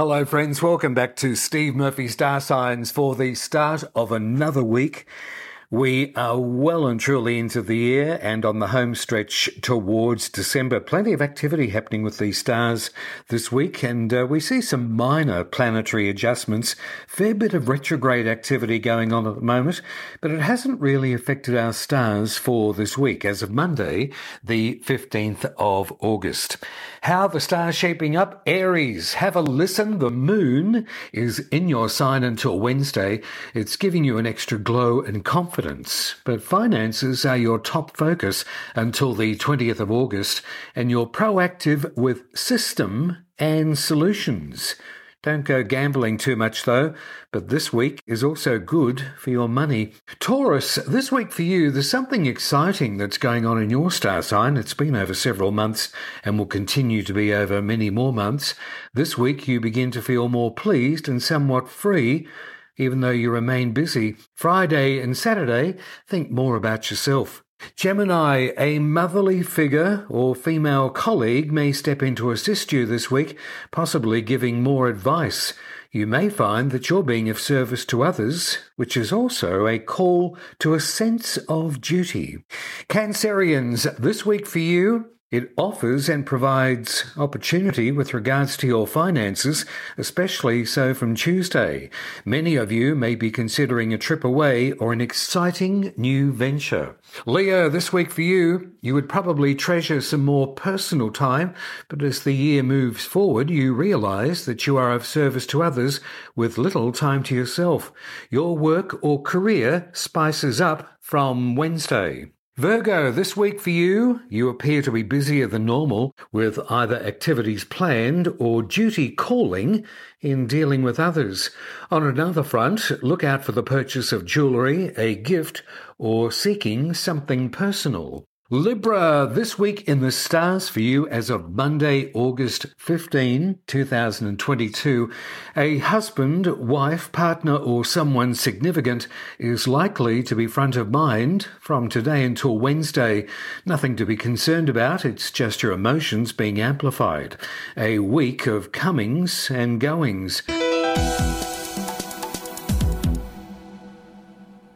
Hello, friends. Welcome back to Steve Murphy Star Signs for the start of another week. We are well and truly into the year and on the home stretch towards December. Plenty of activity happening with these stars this week, and uh, we see some minor planetary adjustments. Fair bit of retrograde activity going on at the moment, but it hasn't really affected our stars for this week as of Monday, the 15th of August. How the stars shaping up? Aries, have a listen. The moon is in your sign until Wednesday. It's giving you an extra glow and confidence confidence, but finances are your top focus until the 20th of August, and you're proactive with system and solutions. Don't go gambling too much though, but this week is also good for your money. Taurus, this week for you, there's something exciting that's going on in your star sign. It's been over several months and will continue to be over many more months. This week you begin to feel more pleased and somewhat free even though you remain busy. Friday and Saturday, think more about yourself. Gemini, a motherly figure or female colleague may step in to assist you this week, possibly giving more advice. You may find that you're being of service to others, which is also a call to a sense of duty. Cancerians, this week for you, it offers and provides opportunity with regards to your finances, especially so from Tuesday. Many of you may be considering a trip away or an exciting new venture. Leo, this week for you, you would probably treasure some more personal time, but as the year moves forward, you realize that you are of service to others with little time to yourself. Your work or career spices up from Wednesday. Virgo, this week for you, you appear to be busier than normal with either activities planned or duty calling in dealing with others. On another front, look out for the purchase of jewellery, a gift, or seeking something personal. Libra, this week in the stars for you as of Monday, August 15, 2022. A husband, wife, partner, or someone significant is likely to be front of mind from today until Wednesday. Nothing to be concerned about, it's just your emotions being amplified. A week of comings and goings.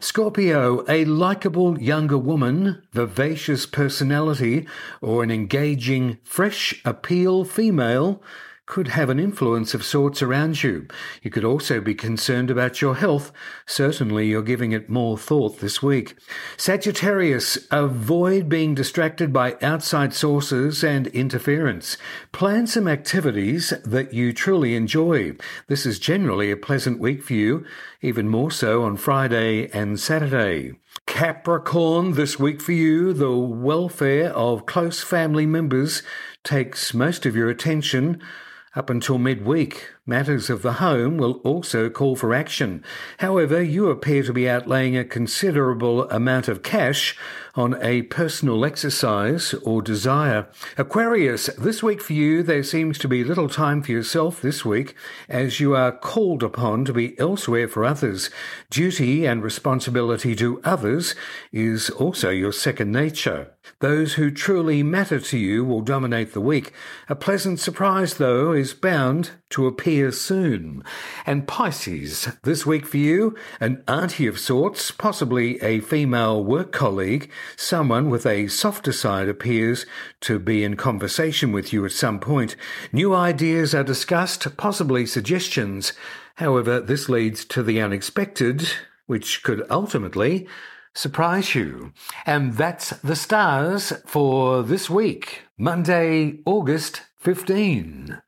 Scorpio, a likable younger woman, vivacious personality, or an engaging, fresh appeal female could have an influence of sorts around you. You could also be concerned about your health. Certainly, you're giving it more thought this week. Sagittarius, avoid being distracted by outside sources and interference. Plan some activities that you truly enjoy. This is generally a pleasant week for you, even more so on Friday and Saturday. Capricorn, this week for you, the welfare of close family members takes most of your attention. Up until midweek, matters of the home will also call for action. However, you appear to be outlaying a considerable amount of cash on a personal exercise or desire. Aquarius, this week for you, there seems to be little time for yourself this week as you are called upon to be elsewhere for others. Duty and responsibility to others is also your second nature. Those who truly matter to you will dominate the week. A pleasant surprise, though, is bound to appear soon. And Pisces, this week for you, an auntie of sorts, possibly a female work colleague, someone with a softer side appears to be in conversation with you at some point. New ideas are discussed, possibly suggestions. However, this leads to the unexpected, which could ultimately surprise you. And that's the stars for this week, Monday, August 15.